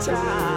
child.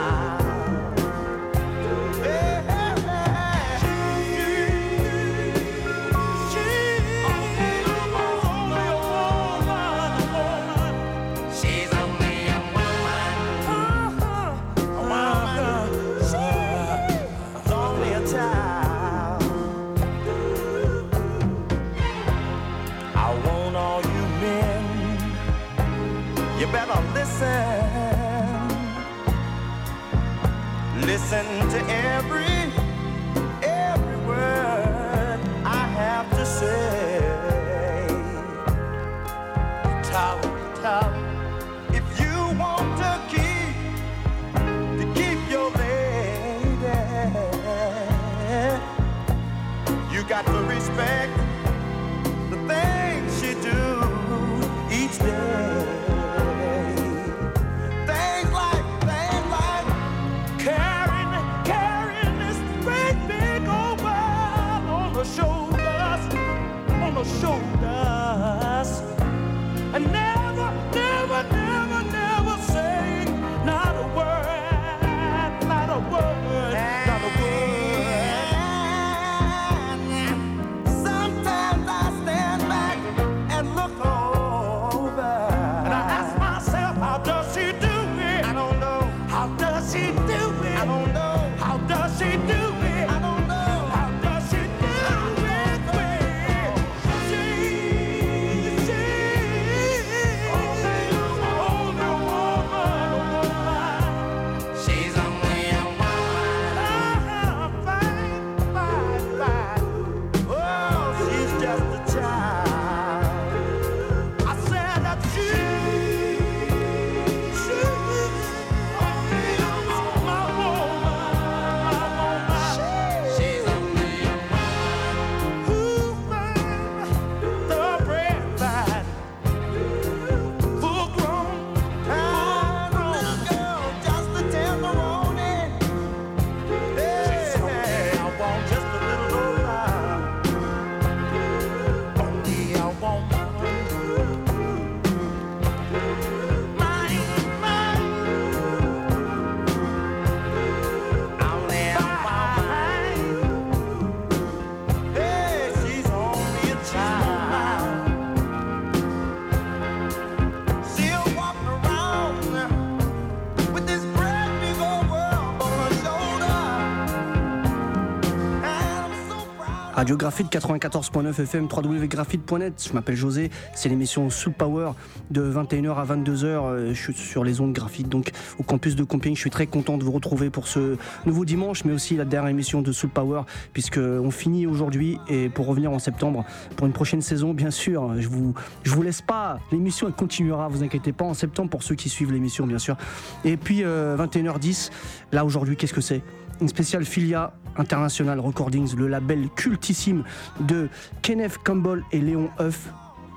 Radio Graphite 94.9 FM, www.graphite.net. Je m'appelle José, c'est l'émission Soul Power de 21h à 22h. Euh, je suis sur les ondes Graphite. donc au campus de Compiègne. Je suis très content de vous retrouver pour ce nouveau dimanche, mais aussi la dernière émission de Soul Power, puisqu'on finit aujourd'hui et pour revenir en septembre pour une prochaine saison, bien sûr. Je vous, je vous laisse pas, l'émission elle continuera, vous inquiétez pas, en septembre pour ceux qui suivent l'émission, bien sûr. Et puis euh, 21h10, là aujourd'hui, qu'est-ce que c'est? une spéciale filia International Recordings, le label cultissime de Kenneth Campbell et Léon Huff,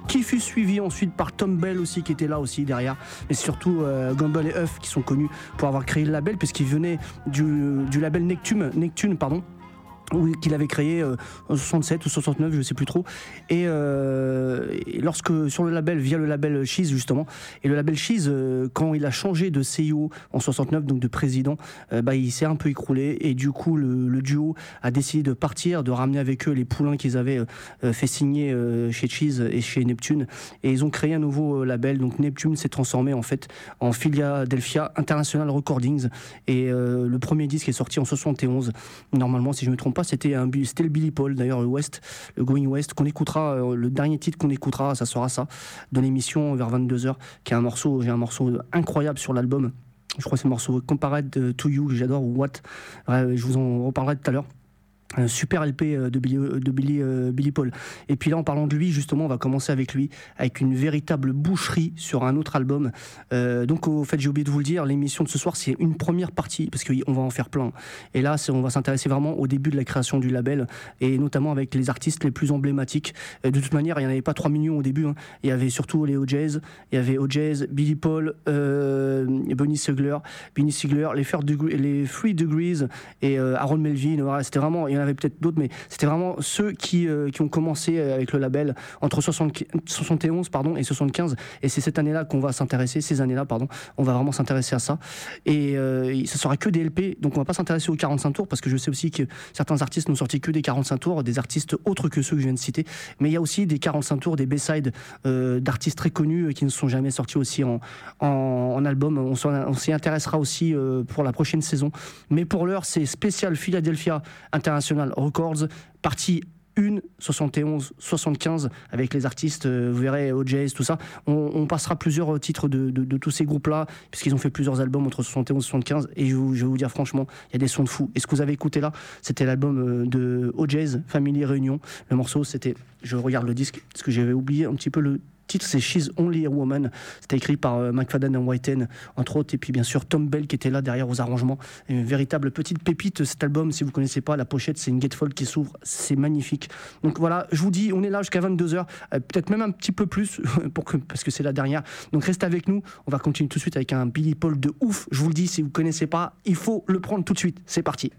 qui fut suivi ensuite par Tom Bell aussi qui était là aussi derrière et surtout euh, Gamble et Huff qui sont connus pour avoir créé le label puisqu'ils venaient du, du label Neptune, Neptune pardon qu'il avait créé euh, en 67 ou 69, je sais plus trop. Et, euh, et lorsque sur le label, via le label Cheese justement, et le label Cheese, euh, quand il a changé de CEO en 69, donc de président, bah, il s'est un peu écroulé et du coup le, duo a décidé de partir, de ramener avec eux les poulains qu'ils avaient fait signer chez Cheese et chez Neptune, et ils ont créé un nouveau label. Donc Neptune s'est transformé en fait en Philadelphia International Recordings, et le premier disque est sorti en 71. Normalement, si je me trompe c'était un, c'était le Billy Paul, d'ailleurs le West, le Going West, qu'on écoutera, euh, le dernier titre qu'on écoutera, ça sera ça, de l'émission vers 22h, qui est un morceau, j'ai un morceau incroyable sur l'album. Je crois que c'est le morceau Compared to You j'adore ou What. Je vous en reparlerai tout à l'heure. Super LP euh, de Billy, de Billy, euh, Billy Paul. Et puis là, en parlant de lui, justement, on va commencer avec lui, avec une véritable boucherie sur un autre album. Euh, donc, au fait, j'ai oublié de vous le dire, l'émission de ce soir, c'est une première partie, parce qu'on va en faire plein. Et là, on va s'intéresser vraiment au début de la création du label, et notamment avec les artistes les plus emblématiques. Euh, de toute manière, il n'y en avait pas 3 millions au début. hein. Il y avait surtout les OJs, il y avait OJs, Billy Paul, euh, Benny Sigler, les, Three Degrees et euh, Aaron Melvin. C'était vraiment, avait peut-être d'autres, mais c'était vraiment ceux qui, euh, qui ont commencé euh, avec le label entre 60 71 pardon, et 75. Et c'est cette année-là qu'on va s'intéresser, ces années-là, pardon, on va vraiment s'intéresser à ça. Et euh, ça sera que des LP, donc on va pas s'intéresser aux 45 tours parce que je sais aussi que certains artistes n'ont sorti que des 45 tours, des artistes autres que ceux que je viens de citer. Mais il y a aussi des 45 tours, des B-sides euh, d'artistes très connus qui ne sont jamais sortis aussi en, en, album. On on s'y intéressera aussi pour la prochaine saison. Mais pour l'heure, c'est spécial Philadelphia International Records, partie 1, 71, 75, avec les artistes, euh, vous verrez, OJs, tout ça. On, passera plusieurs euh, titres de, de- tous ces groupes-là, puisqu'ils ont fait plusieurs albums entre 71 et 75. Et je, vous- je vais vous dire franchement, il y a des sons de fou. Et ce que vous avez écouté là, c'était l'album euh, de OJs, Family Réunion. Le morceau, c'était, je regarde le disque, parce que j'avais oublié un petit peu le titre, c'est She's Only a Woman. C'était écrit par euh, McFadden et Whiten, entre autres. Et puis bien sûr, Tom Bell qui était là derrière aux arrangements. Une véritable petite pépite, cet album. Si vous connaissez pas, la pochette, c'est une gatefold qui s'ouvre. C'est magnifique. Donc voilà, je vous dis, on est là jusqu'à 22h, peut-être même un petit peu plus, pour que, parce que c'est la dernière. Donc restez avec nous. On va continuer tout de suite avec un Billy Paul de ouf. Je vous le dis, si vous connaissez pas, il faut le prendre tout de suite. C'est parti.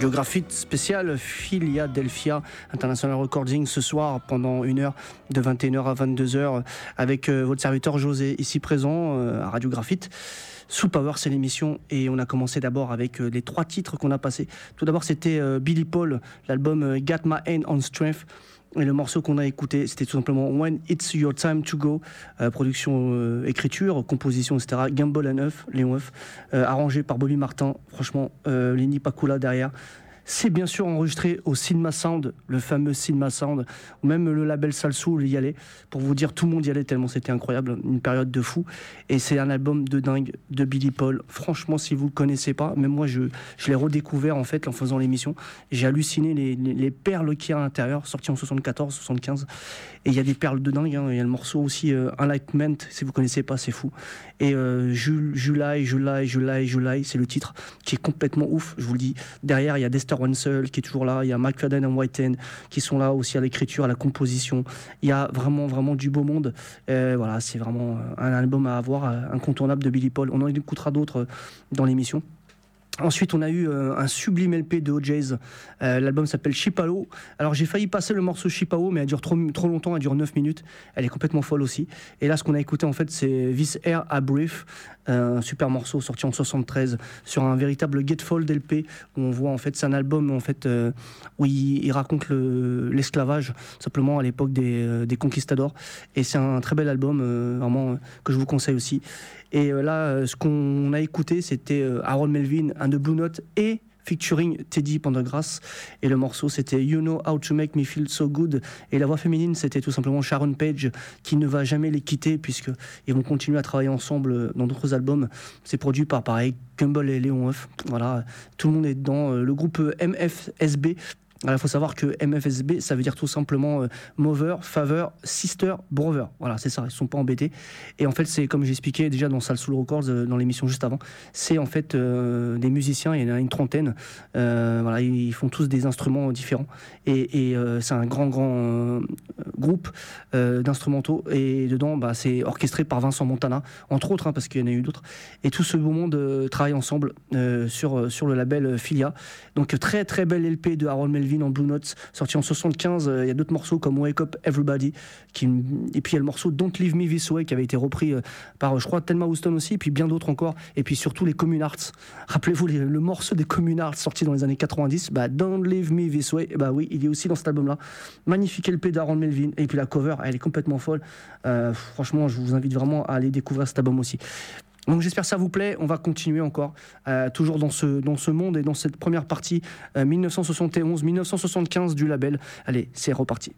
Radiographite spéciale Philadelphia International Recording ce soir pendant une heure de 21h à 22h avec euh, votre serviteur José ici présent euh, à Radiographite. Sous Power, c'est l'émission et on a commencé d'abord avec euh, les trois titres qu'on a passés. Tout d'abord, c'était Billy Paul, l'album Got My Hand on Strength. Et le morceau qu'on a écouté, c'était tout simplement When It's Your Time to Go, euh, production, euh, écriture, composition, etc. Gamble and Huff, Léon Huff, euh, arrangé par Bobby Martin. Franchement, Lenny Pakula derrière. C'est bien sûr enregistré au Cinema Sound, le fameux Cinema Sound, ou même le label Salsoul y allait. Pour vous dire, tout le monde y allait tellement c'était incroyable, une période de fou. Et c'est un album de dingue de Billy Paul. Franchement, si vous le connaissez pas, même moi, je, l'ai redécouvert en fait en faisant l'émission. J'ai halluciné les, les- les perles qu'il y a à l'intérieur, sorti en 74, 75. Et il y a des perles de dingue. hein. Il y a le morceau aussi euh, si vous connaissez pas, c'est fou. Et euh, July, July, July, July, c'est le titre qui est complètement ouf. Je vous le dis. Derrière, il y a Dexter Wenzel qui est toujours là. Il y a McFadden et Whiten qui sont là aussi à l'écriture, à la composition. Il y a vraiment, vraiment du beau monde. Euh, voilà, c'est vraiment euh, un album à avoir, euh, incontournable de Billy Paul. On en écoutera d'autres dans l'émission. Ensuite, on a eu euh, un sublime LP de OJ's. Euh, L'album s'appelle Chipalo. Alors, j'ai failli passer le morceau Chipao, mais elle dure trop, longtemps, elle dure 9 minutes. Elle est complètement folle aussi. Et là, ce qu'on a écouté, en fait, c'est This Air a Brief, un super morceau sorti en 73 sur un véritable Gatefold LP où on voit, en fait, c'est un album en fait, euh, où il, raconte le- l'esclavage, simplement à l'époque des, euh, des conquistadors. Et c'est un très bel album, euh, vraiment, que je vous conseille aussi. Et là, ce qu'on a écouté, c'était Harold Melvin, un de Blue Note et featuring Teddy Pendergrass. Et le morceau, c'était You Know How to Make Me Feel So Good. Et la voix féminine, c'était tout simplement Sharon Page, qui ne va jamais les quitter, puisqu'ils vont continuer à travailler ensemble euh, dans d'autres albums. C'est produit par, pareil, Gumball et Léon Huff. Voilà, tout le monde est dedans. Euh, Le groupe euh, MFSB. Il faut savoir que MFSB, ça veut dire tout simplement euh, Mover, Favor, Sister, Brother. Voilà, c'est ça, ils sont pas embêtés. Et en fait, c'est comme j'expliquais déjà dans Sal Soul Records, euh, dans l'émission juste avant, c'est en fait euh, des musiciens, il y en a une trentaine. Euh, voilà, ils font tous des instruments différents. Et, euh, c'est un grand, grand euh, groupe euh, d'instrumentaux. Et dedans, bah, c'est orchestré par Vincent Montana, entre autres, hein, parce qu'il y en a eu d'autres. Et tout ce beau monde euh, travaille ensemble euh, sur, euh, sur le label euh, Filia. Donc, très, très belle LP de Harold Melvin en Blue Notes, sorti en 75. Euh, Il y a d'autres morceaux comme Wake Up Everybody. Et puis, il y a le morceau Don't Leave Me This Way qui avait été repris euh, par, je crois, Thelma Houston aussi, et puis bien d'autres encore. Et puis surtout les Commune Arts. Rappelez-vous le morceau des Commune Arts sorti dans les années 90, bah, Don't Leave Me This Way. Bah oui, il est aussi dans cet album-là. Magnifique LP d'Harold Melvin. Et puis la cover, elle est complètement folle. Euh, franchement, je vous invite vraiment à aller découvrir cet album aussi. Donc j'espère que ça vous plaît. On va continuer encore, euh, toujours dans ce, dans ce monde et dans cette première partie euh, 1971-1975 du label. Allez, c'est reparti.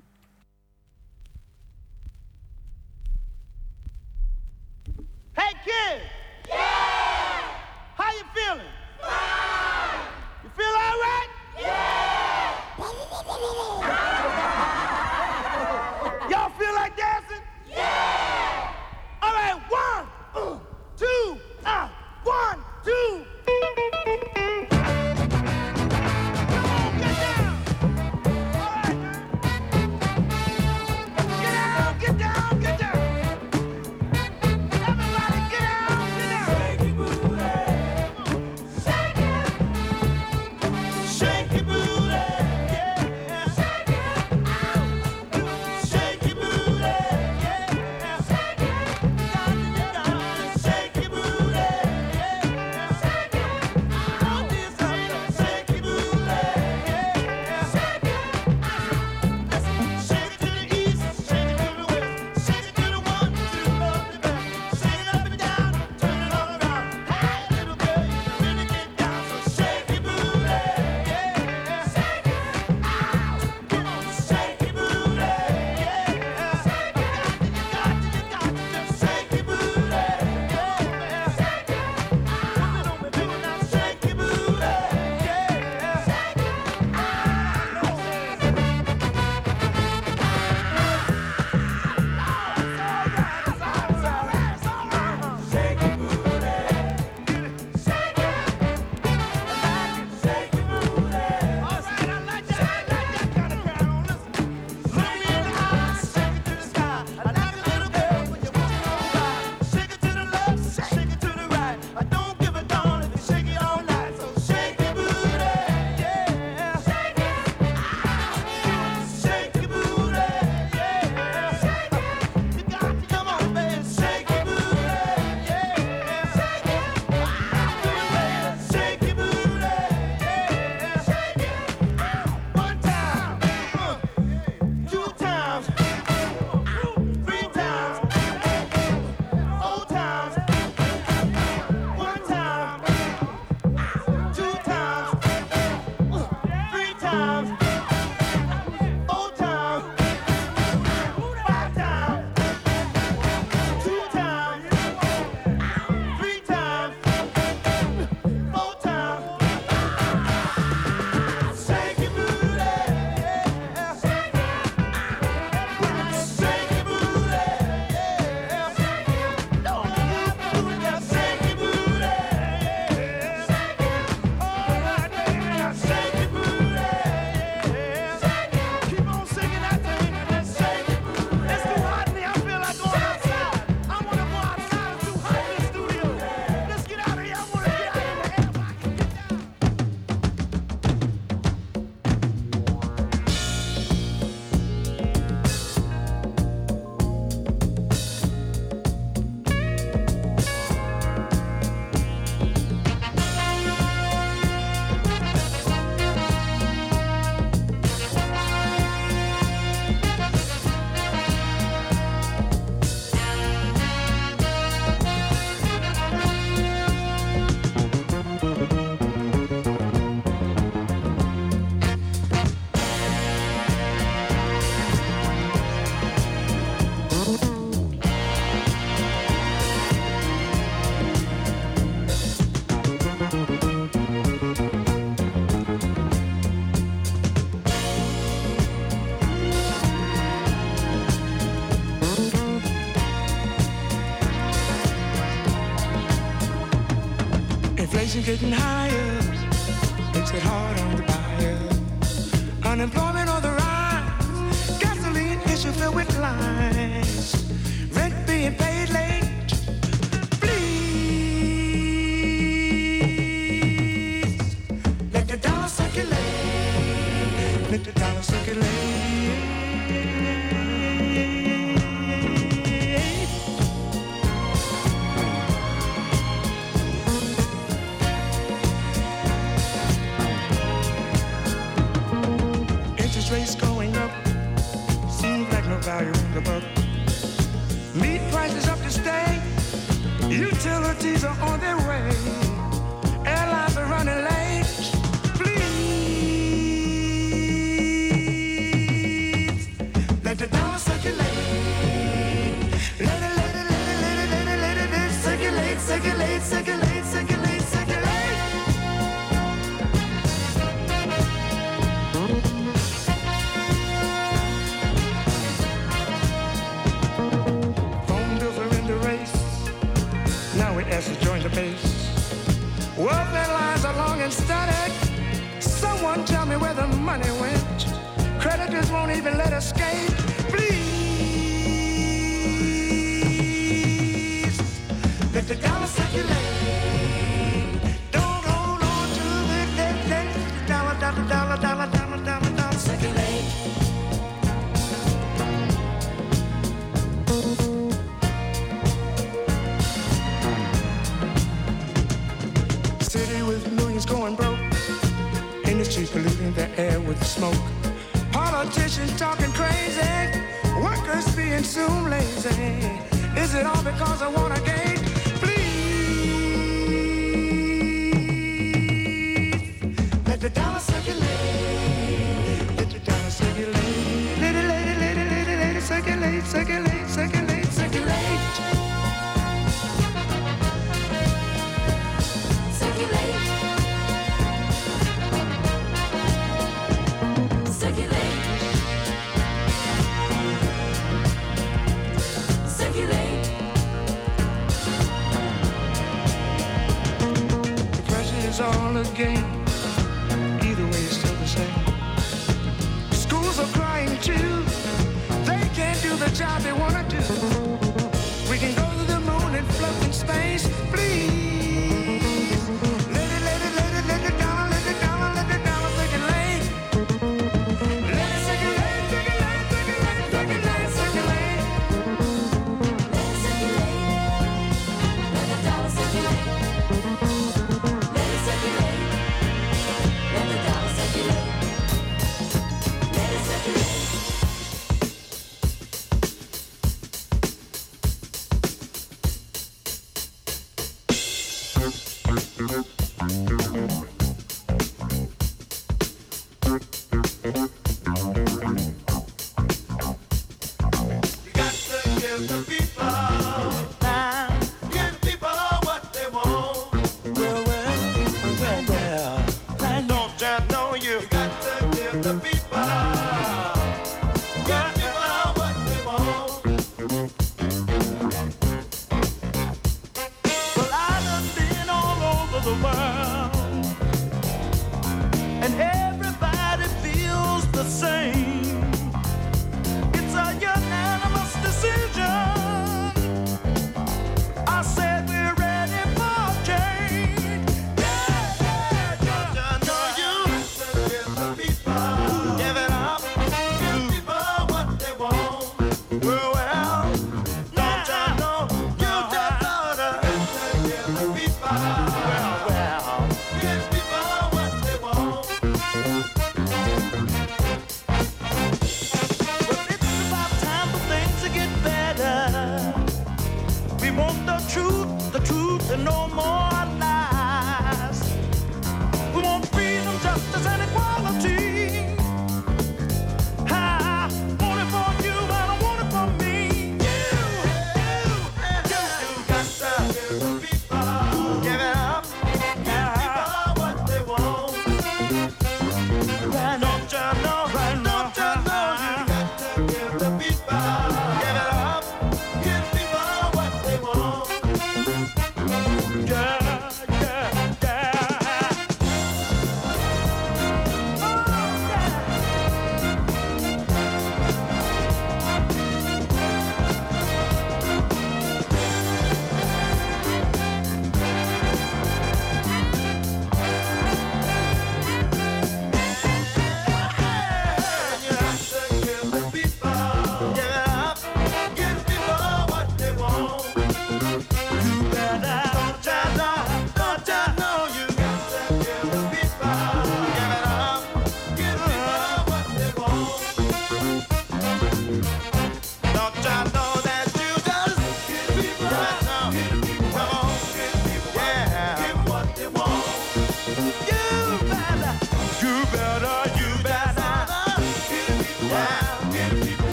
getting higher makes it hard on the buyer. Unemployment on the rise, gasoline issue filled with lies. rent being paid late. Please let the dollar circulate. Let the dollar circulate.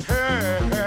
Hey, hey,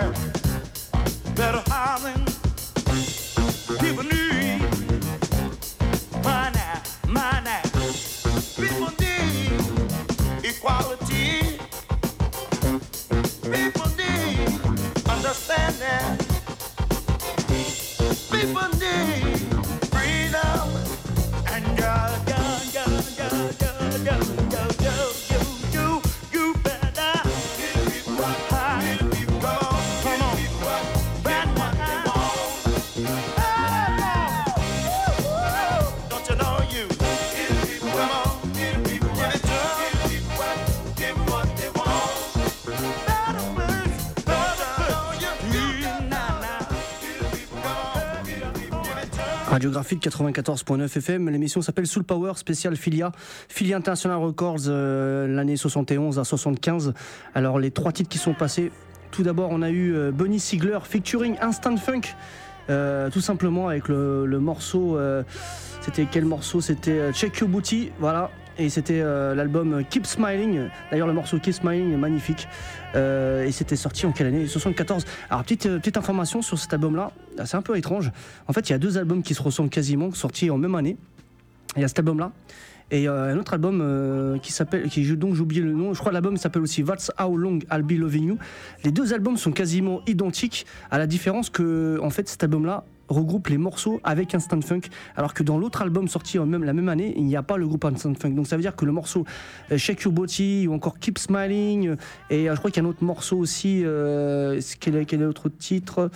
Graphite 94.9 FM, l'émission s'appelle Soul Power spécial Filia, Filia International Records euh, l'année 71 à 75. Alors les trois titres qui sont passés, tout d'abord on a eu euh, Bunny Sigler featuring Instant Funk, euh, tout simplement avec le, morceau, euh, c'était quel morceau? C'était Check Your Booty, voilà. Et c'était euh, l'album Keep Smiling. D'ailleurs, le morceau Keep Smiling est magnifique. Euh, et c'était sorti en quelle année? 74. Alors, petite, euh, petite information sur cet album-là. C'est un peu étrange. En fait, il y a deux albums qui se ressemblent quasiment, sortis en même année. Il y a cet album-là. Et euh, un autre album qui s'appelle, qui j'ai oublié le nom. Je crois l'album s'appelle aussi That's How Long I'll Be Loving You. Les deux albums sont quasiment identiques, à la différence que en fait cet album-là regroupe les morceaux avec Instant Funk, alors que dans l'autre album sorti en même, la même année, il n'y a pas le groupe Instant Funk. Donc ça veut dire que le morceau euh, Shake Your Body ou encore Keep Smiling, euh, et euh, je crois qu'il y a un autre morceau aussi, euh, quel, est, quel est l'autre titre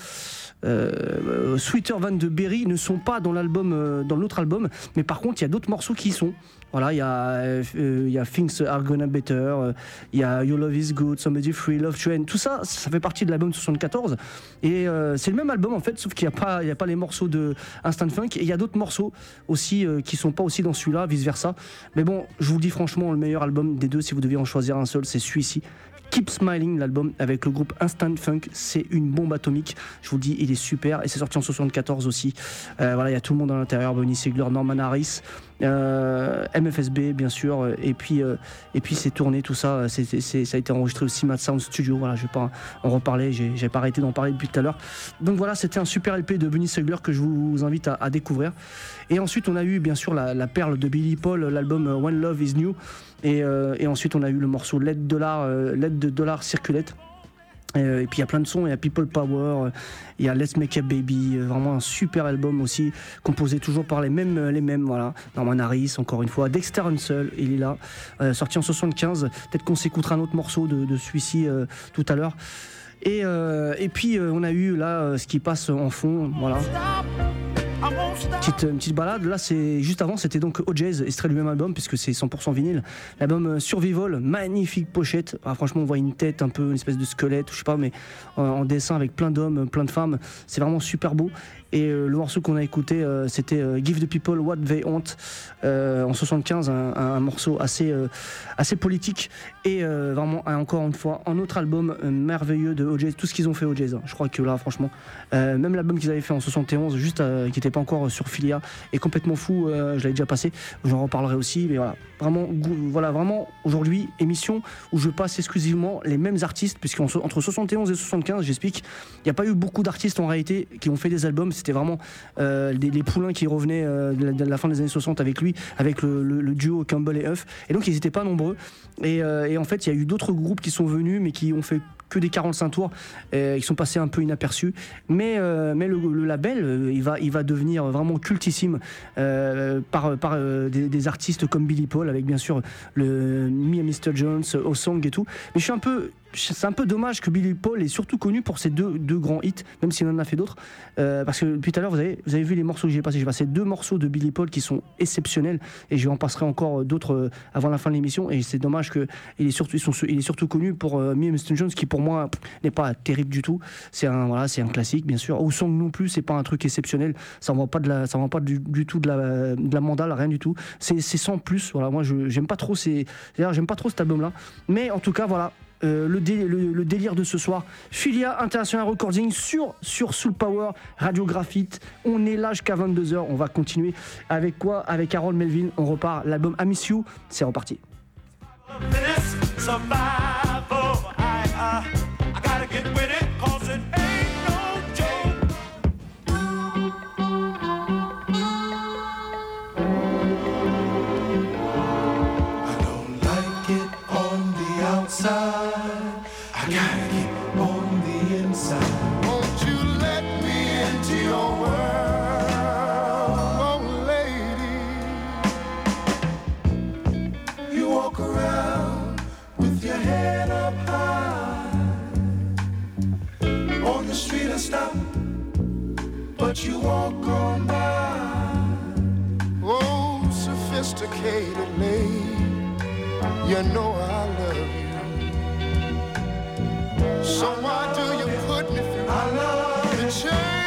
euh, Sweeter Van de Berry ne sont pas dans l'album, euh, dans l'autre album, mais par contre il y a d'autres morceaux qui y sont. Voilà, il y, a, euh, il y a Things Are Gonna Better, euh, il y a Your Love Is Good, Somebody Free, Love Train, tout ça, ça fait partie de l'album 74. Et euh, c'est le même album en fait, sauf qu'il n'y a, pas- a pas les morceaux de Instant Funk. Et il y a d'autres morceaux aussi euh, qui sont pas aussi dans celui-là, vice versa. Mais bon, je vous dis franchement, le meilleur album des deux, si vous deviez en choisir un seul, c'est celui-ci. Keep Smiling, l'album avec le groupe Instant Funk, c'est une bombe atomique. Je vous dis, il est super et c'est sorti en 74 aussi. Voilà, il y a tout le monde à l'intérieur, Bonnie Sigler, Norman Harris, MFSB bien sûr, euh, et puis euh, et puis c'est tourné tout ça. c'est c'est- c'est- ça a été enregistré au Mad Sound Studio. Voilà, je vais pas en reparler, j'ai pas arrêté d'en parler depuis tout à l'heure. Donc voilà, c'était un super LP de Bonnie Sigler que je vous invite à, découvrir. Et ensuite, on a eu bien sûr la, perle de Billy Paul, l'album euh, When Love Is New. Et, euh, ensuite, on a eu le morceau Let Dollar, euh, Let Dollar Circulate. Euh, et puis il y a plein de sons, il y a People Power, euh, il y a Let's Make Up Baby, euh, vraiment un super album aussi, composé toujours par les mêmes, les mêmes voilà. Norman Harris, encore une fois, Dexter Hansel, il est là, sorti en 75. Peut-être qu'on s'écoutera un autre morceau de, celui-ci tout à l'heure. Et, puis on a eu là ce qui passe en fond, voilà. Petite, une petite balade. Là, c'est juste avant, c'était donc OJ's, extrait du même album, puisque c'est 100% vinyle. L'album euh, Survival, magnifique pochette. Ah, franchement, on voit une tête, un peu une espèce de squelette, je sais pas, mais en, en dessin avec plein d'hommes, plein de femmes. C'est vraiment super beau. Et euh, le morceau qu'on a écouté, euh, c'était euh, Give the People What They Want euh, en 75, un, un- morceau assez, euh, assez politique. Et euh, vraiment, encore une fois, un autre album euh, merveilleux de OJ's, tout ce qu'ils ont fait OJ's. hein. Je crois que là, franchement, euh, même l'album qu'ils avaient fait en 71, juste qui n'était pas encore sur Filia, est complètement fou. je l'avais déjà passé, j'en reparlerai aussi. Mais voilà, vraiment, voilà, vraiment aujourd'hui, émission où je passe exclusivement les mêmes artistes, puisqu'entre 71 et 75, j'explique, il n'y a pas eu beaucoup d'artistes en réalité qui ont fait des albums. C'était vraiment les poulains qui revenaient de, la, fin des années 60 avec lui, avec le, duo Campbell et Huff. Et donc ils n'étaient pas nombreux. Et, et en fait, il y a eu d'autres groupes qui sont venus, mais qui ont fait que des 45 tours, euh, qui sont passés un peu inaperçus. Mais, euh, mais le, label, euh, il, va, il va devenir vraiment cultissime par, par des, artistes comme Billy Paul, avec bien sûr le Me and Mr. Jones, Osong et tout. Mais je suis un peu c'est un peu dommage que Billy Paul est surtout connu pour ses deux, deux grands hits, même s'il en a fait d'autres. Parce que depuis tout à l'heure, vous avez, vous avez vu les morceaux que j'ai passés. J'ai passé deux morceaux de Billy Paul qui sont exceptionnels et je en passerai encore d'autres avant la fin de l'émission. Et c'est dommage que il est surtout, ils est surtout connu pour Me and Mr. Jones, qui pour moi pff, n'est pas terrible du tout. C'est un, voilà, c'est un classique, bien sûr. Ou Song non plus, c'est pas un truc exceptionnel. Ça ne va pas de la, ça pas du, tout de la, de la mandale, rien du tout. C'est sans plus. Voilà, moi, j'aime pas trop ces, j'aime pas trop cet album-là. Mais en tout cas, voilà. euh, le, dé- le- délire de ce soir. Filia International Recording sur, sur Soul Power, Radio Graphite. On est là jusqu'à 22h. On va continuer avec quoi? Avec Harold Melvin. On repart. L'album I Miss You. C'est reparti. Sophisticated lady, you know I love you. So why do you put me through? The changes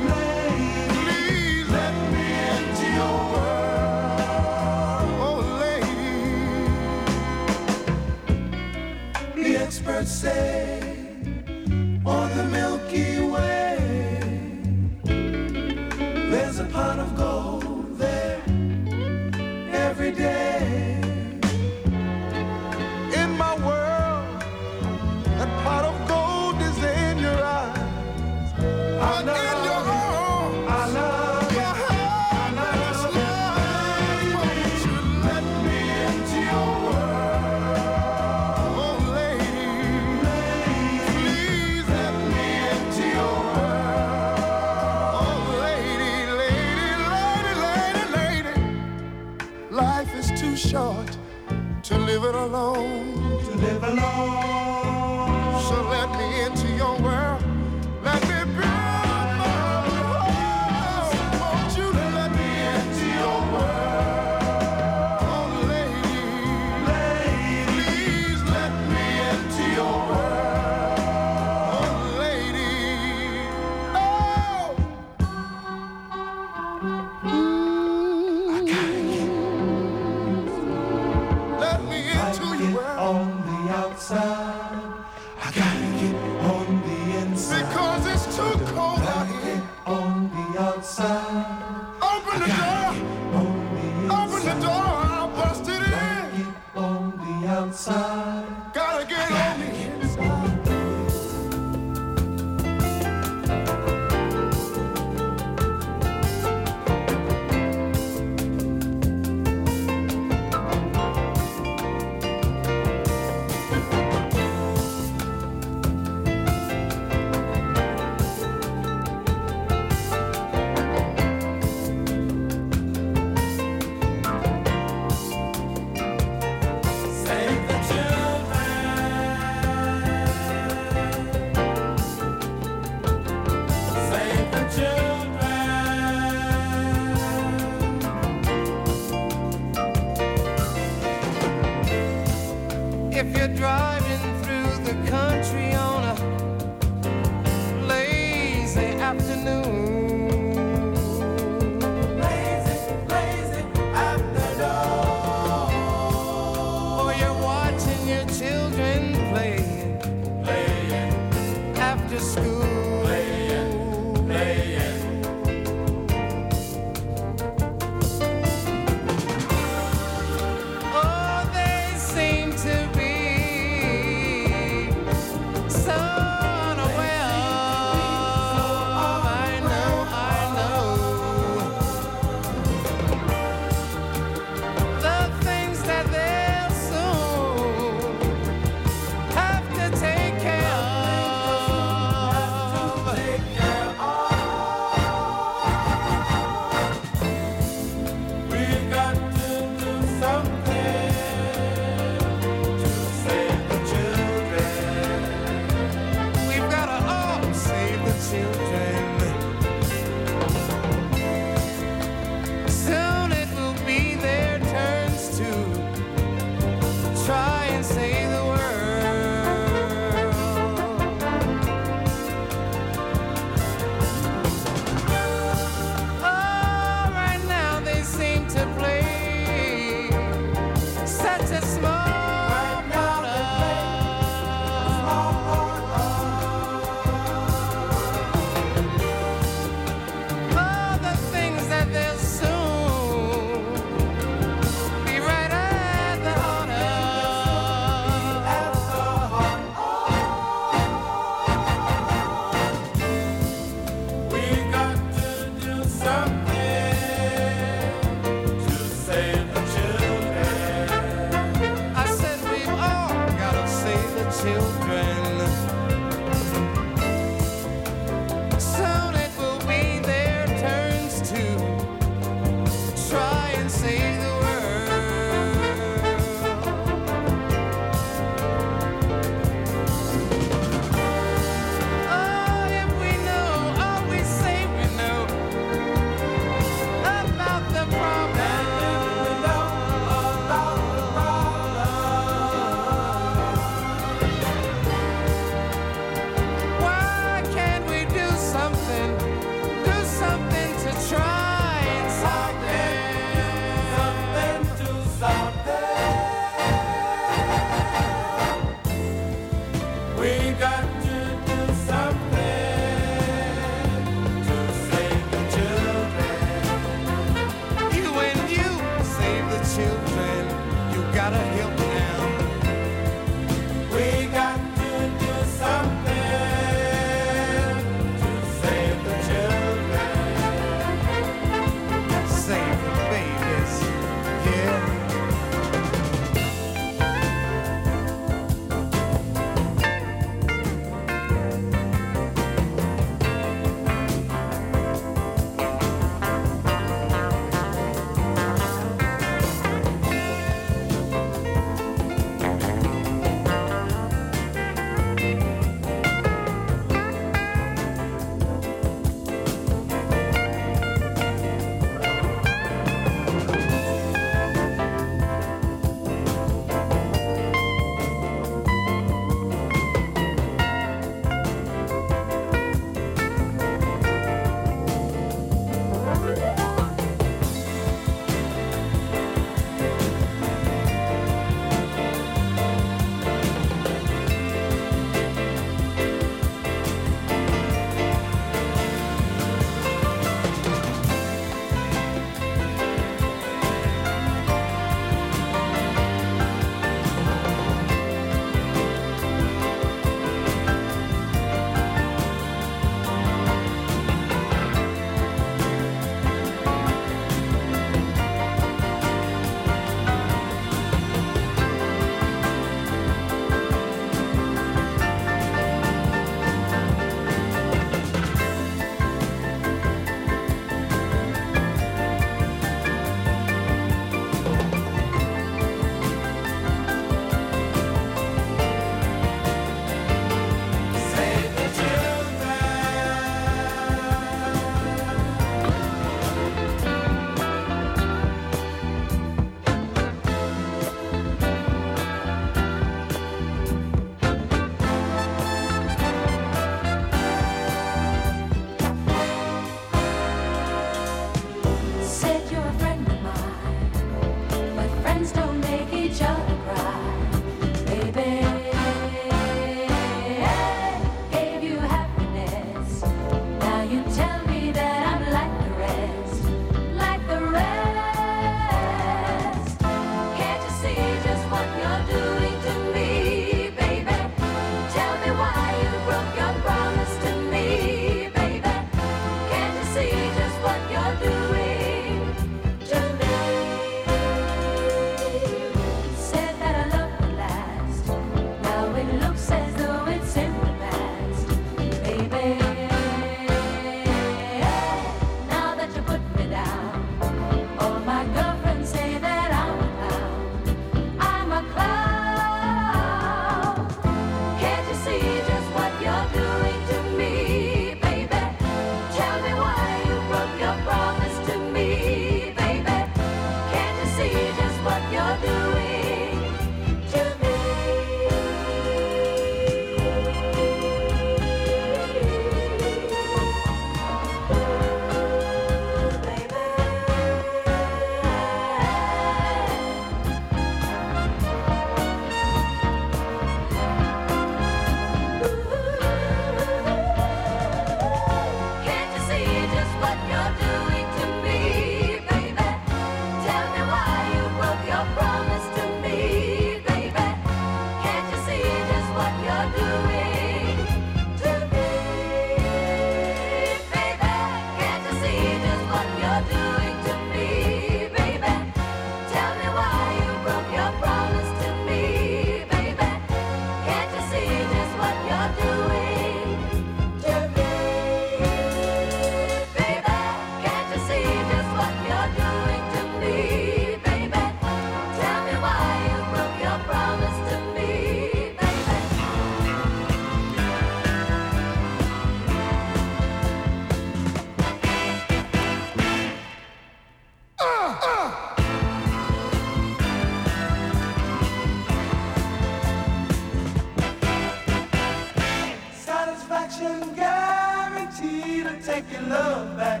take your love back.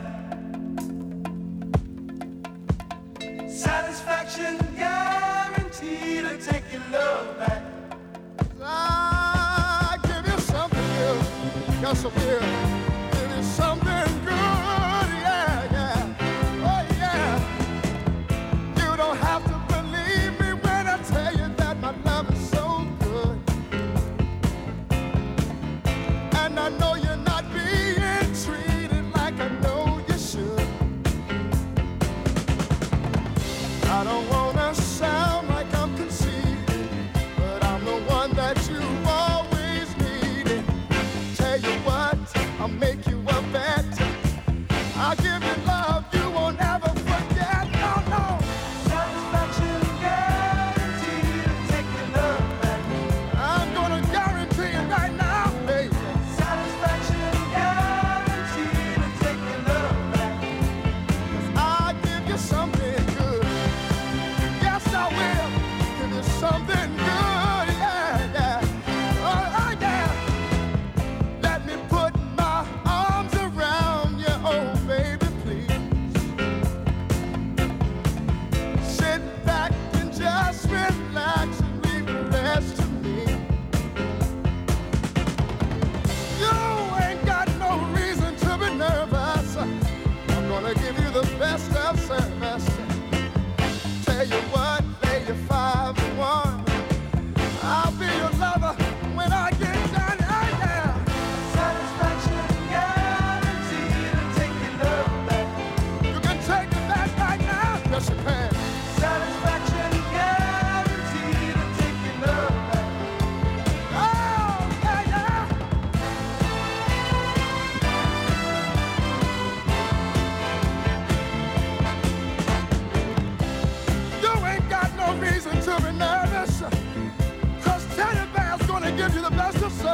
Satisfaction guaranteed to take your love back. I give you something.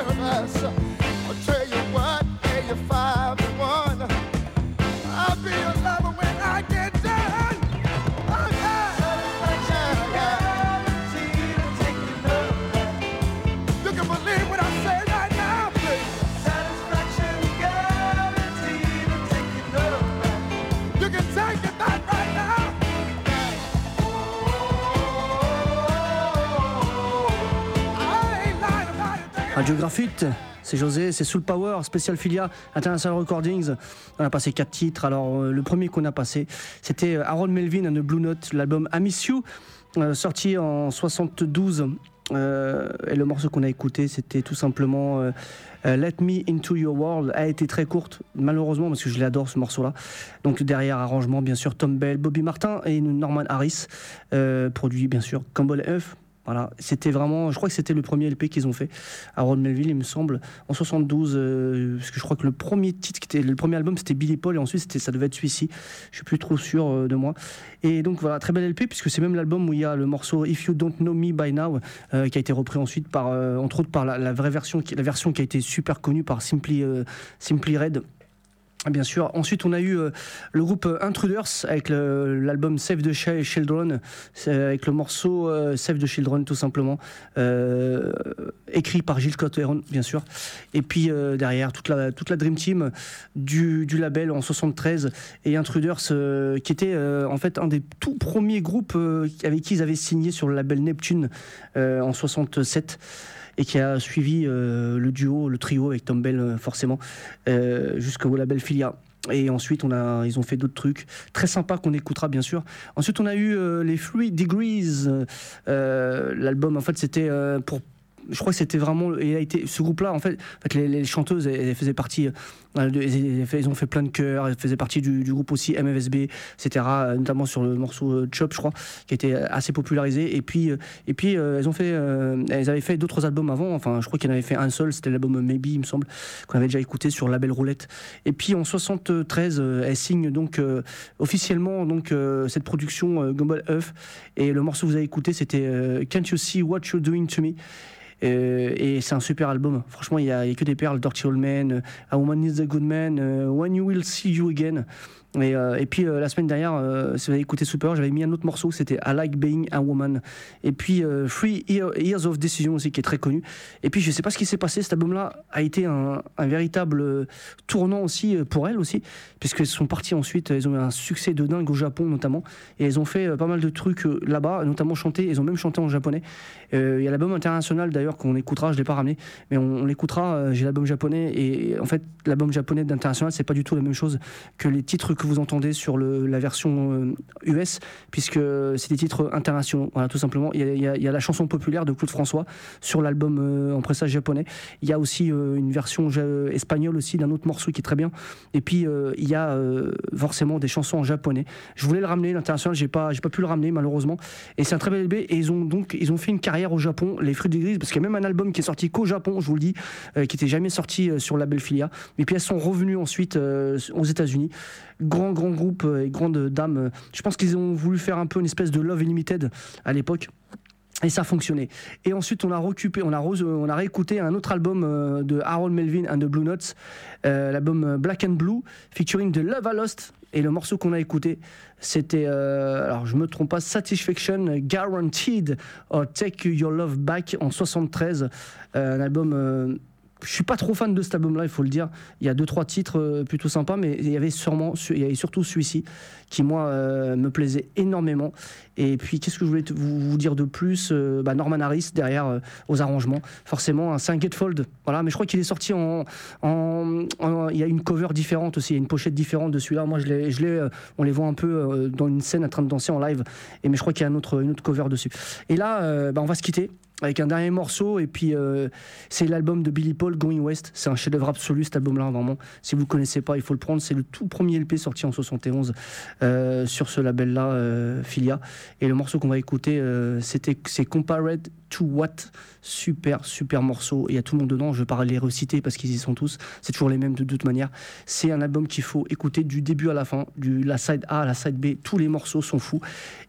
Best of service. I'll tell you what, pay you five Radio Graphite, c'est José, c'est Soul Power, Special Filia, International Recordings. On a passé quatre titres. Alors, euh, le premier qu'on a passé, c'était euh, Harold Melvin and the Blue Note, l'album I Miss You, euh, sorti en 72. Euh, et le morceau qu'on a écouté, c'était tout simplement Let Me Into Your World. A été très courte, malheureusement, parce que je l'adore ce morceau-là. Donc derrière, arrangement, bien sûr, Tom Bell, Bobby Martin et Norman Harris. Produit, bien sûr, Campbell F. Voilà, c'était vraiment, je crois que c'était le premier LP qu'ils ont fait à Rod Melville, il me semble, en 72, euh, parce que je crois que le premier titre, le premier album, c'était Billy Paul, et ensuite ça devait être celui-ci. Je suis plus trop sûr euh, de moi. Et donc voilà, très bel LP, puisque c'est même l'album où il y a le morceau If You Don't Know Me By Now, euh, qui a été repris ensuite par, euh, entre autres, par la, la vraie version, la version qui a été super connue par Simply, Simply Red. Bien sûr. Ensuite, on a eu euh, le groupe euh, Intruders avec l'album Save the Chi- Children, c'est avec le morceau euh, Save the Children, tout simplement, euh, écrit par Gilles Cotteron, bien sûr. Et puis euh, derrière, toute la, Dream Team du, label en 73 et Intruders, euh, qui était euh, en fait un des tout premiers groupes euh, avec qui ils avaient signé sur le label Neptune euh, en 67 et qui a suivi euh, le duo, le trio avec Tom Bell euh, forcément, euh, jusqu'au label Filia. Et ensuite, on a, ils ont fait d'autres trucs très sympas qu'on écoutera bien sûr. Ensuite, on a eu les Three Degrees. L'album, en fait, c'était pour. Je crois que c'était vraiment. Il a été, ce groupe-là, en fait, en fait, les, chanteuses, elles, elles faisaient partie. euh, elles, elles- elles ont fait plein de chœurs. Elles faisaient partie du, groupe aussi MFSB, etc. euh, Notamment sur le morceau euh, Chop, je crois, qui été assez popularisé. Et puis, et puis elles ont fait. elles avaient fait d'autres albums avant. Enfin, je crois en avait fait un seul. C'était l'album Maybe, il me semble, qu'on avait déjà écouté sur label Roulette. Et puis en 73, euh, elle signe donc officiellement donc cette production euh, Gumball Earth. Et le morceau que vous avez écouté, c'était Can't You See What You're Doing to Me. Euh, et c'est un super album. Franchement, il y, a que des perles. Dirty Old Man, euh, A Woman Needs a Good Man, euh, When You Will See You Again. Et, euh, et puis euh, la semaine dernière, euh, si vous avez écouté Super, j'avais mis un autre morceau, c'était I Like Being a Woman. Et puis euh, Three Year- Years of Decision aussi, qui est très connu. Et puis je sais pas ce qui s'est passé, cet album-là a été un, véritable euh, tournant aussi euh, pour elle aussi, puisqu'elles sont parties ensuite, elles ont eu un succès de dingue au Japon notamment, et elles ont fait euh, pas mal de trucs euh, là-bas, notamment chanter, elles ont même chanté en japonais. Euh, Il y a l'album international d'ailleurs qu'on écoutera, je l'ai pas ramené, mais on, on l'écoutera, euh, j'ai l'album japonais, et en fait l'album japonais d'international, c'est pas du tout la même chose que les titres que vous entendez sur la version euh, US, puisque c'est des titres internationaux, tout simplement. Il y, a, la chanson populaire de Claude François sur l'album euh, en pressage japonais. Il y a aussi euh, une version espagnole aussi d'un autre morceau qui est très bien. Et puis euh, il y a euh, forcément des chansons en japonais. Je voulais le ramener, l'international, j'ai pas, pas pu le ramener malheureusement. Et c'est un très bel LP. Et ils ont donc, ils ont fait une carrière au Japon, les Fruits des Grises, parce qu'il y a même un album qui est sorti qu'au Japon, je vous le dis, euh, qui était jamais sorti euh, sur le label Filia. Et puis elles sont revenues ensuite euh, aux États-Unis. Grand, grand groupe euh, et grande dame. euh, Je pense qu'ils ont voulu faire un peu une espèce de Love Unlimited à l'époque. Et ça a fonctionné. Et ensuite, on a on a, réécouté un autre album euh, de Harold Melvin and the Blue Notes, l'album Black and Blue, featuring The Love I Lost. Et le morceau qu'on a écouté, c'était, alors je me trompe pas, Satisfaction Guaranteed or Take Your Love Back en 73. Euh, un album. Je suis pas trop fan de cet album-là, il faut le dire. Il y a deux trois titres euh, plutôt sympas, mais il y avait sûrement, surtout celui-ci qui moi euh, me plaisait énormément. Et puis qu'est-ce que je voulais vous, dire de plus Euh, bah, Norman Harris derrière aux arrangements, forcément, c'est un gatefold. Voilà, mais je crois qu'il est sorti en, il y a une cover différente aussi, il y a une pochette différente de celui-là. Moi, je l'ai, on les voit un peu dans une scène en train de danser en live. Et mais je crois qu'il y a une autre cover dessus. Et là, bah, on va se quitter avec un dernier morceau et puis euh, c'est l'album de Billy Paul Going West. C'est un chef-d'œuvre absolu cet album là vraiment. Si vous le connaissez pas il faut le prendre. C'est le tout premier LP sorti en 71 euh, sur ce label là Filia et le morceau qu'on va écouter euh, c'était c'est Compared to What. Super super morceau. Il y a tout le monde dedans. Je vais les reciter parce qu'ils y sont tous. C'est toujours les mêmes de toute manière. C'est un album qu'il faut écouter du début à la fin du la side A à la side B. Tous les morceaux sont fous.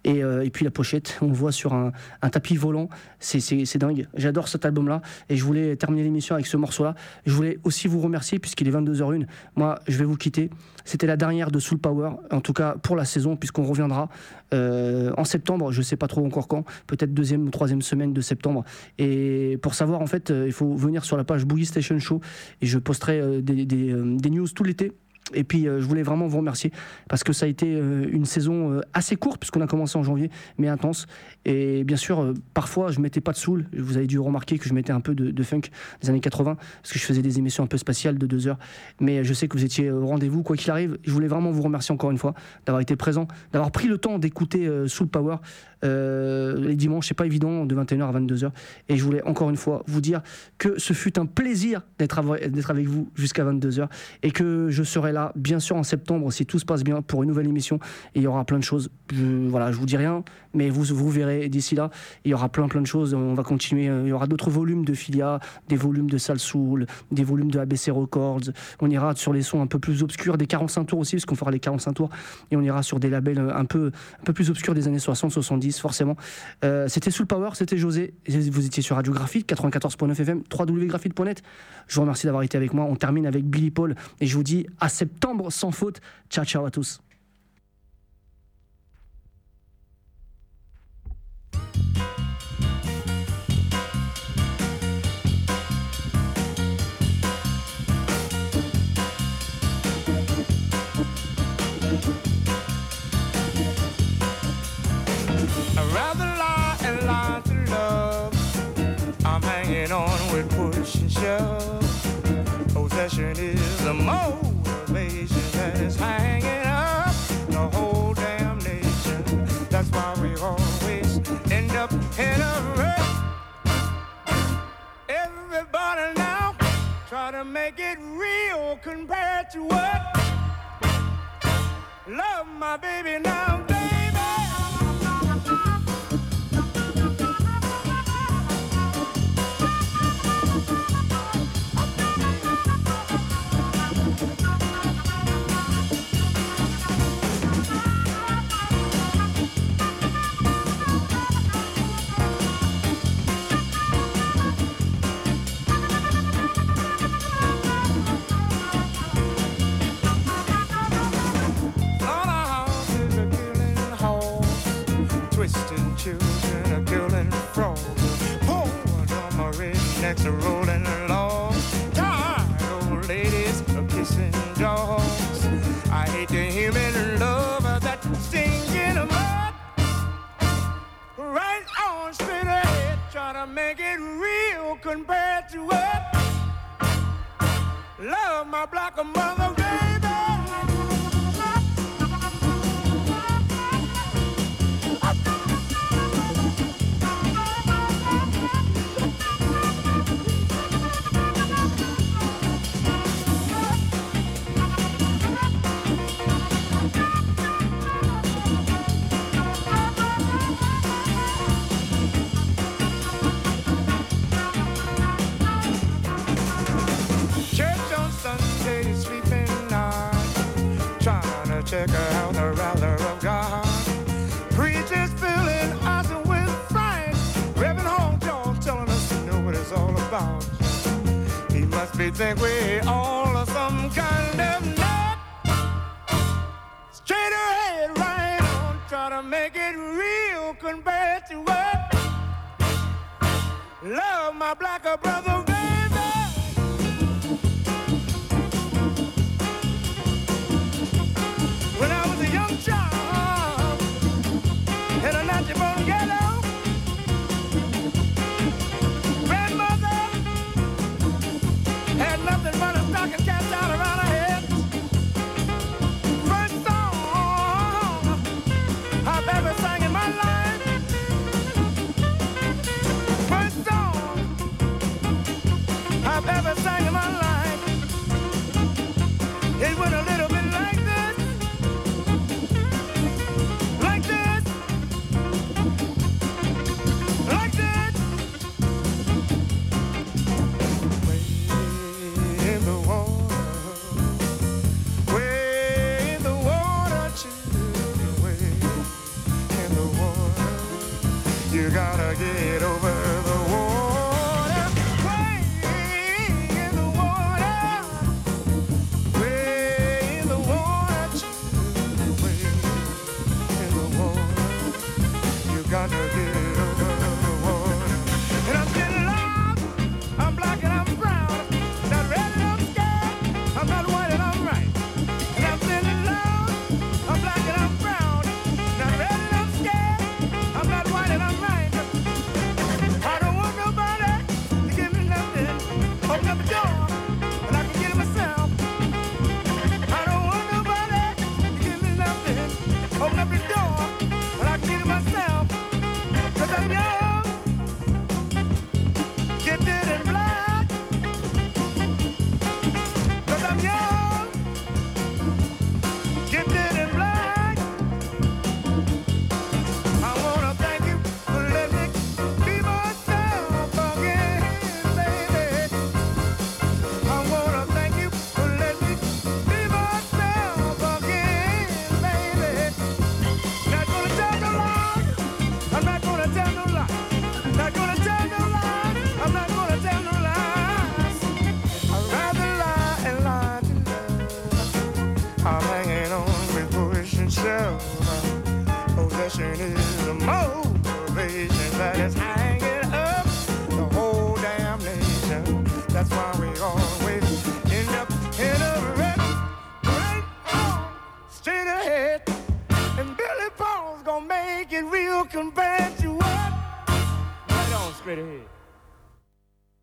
Et, euh, et puis la pochette on voit sur un, un tapis volant. C'est dingue. J'adore cet album-là. Et je voulais terminer l'émission avec ce morceau-là. Je voulais aussi vous remercier puisqu'il est 22h01. Moi, je vais vous quitter. C'était la dernière de Soul Power, en tout cas pour la saison, puisqu'on reviendra euh, en septembre. Je sais pas trop encore quand, peut-être deuxième ou troisième semaine de septembre. Et pour savoir, en fait, euh, il faut venir sur la page Boogie Station Show et je posterai euh, des news tout l'été. Et puis euh, je voulais vraiment vous remercier parce que ça a été euh, une saison euh, assez courte puisqu'on a commencé en janvier, mais intense. Et bien sûr, parfois je mettais pas de soul. Vous avez dû remarquer que je mettais un peu de, de funk des années 80 parce que je faisais des émissions un peu spatiales de deux heures. Mais je sais que vous étiez au rendez-vous quoi qu'il arrive. Je voulais vraiment vous remercier encore une fois d'avoir été présent, d'avoir pris le temps d'écouter Soul Power euh, les dimanches. C'est pas évident de 21h à 22h. Et je voulais encore une fois vous dire que ce fut un plaisir d'être avec vous jusqu'à 22h et que je serai là, bien sûr, en septembre, si tout se passe bien, pour une nouvelle émission. Et il y aura plein de choses. Je, voilà, je vous dis rien, mais vous, vous verrez d'ici là. Il y aura plein, plein de choses. On va continuer. euh, Il y aura d'autres volumes de Filia, des volumes de Sal Soul, des volumes de ABC Records. On ira sur les sons un peu plus obscurs, des 45 tours aussi, parce qu'on fera les 45 tours. Et on ira sur des labels euh, un peu, un peu plus obscurs des années 60, 70, forcément. Euh, c'était Soul Power, c'était José. Vous étiez sur Radio Graphite, 94.9 FM, www.graphite.net. Je vous remercie d'avoir été avec moi. On termine avec Billy Paul. Et je vous dis à septembre sans faute. Ciao, ciao à tous. Try to make it real compared to what? Love my baby now, the road.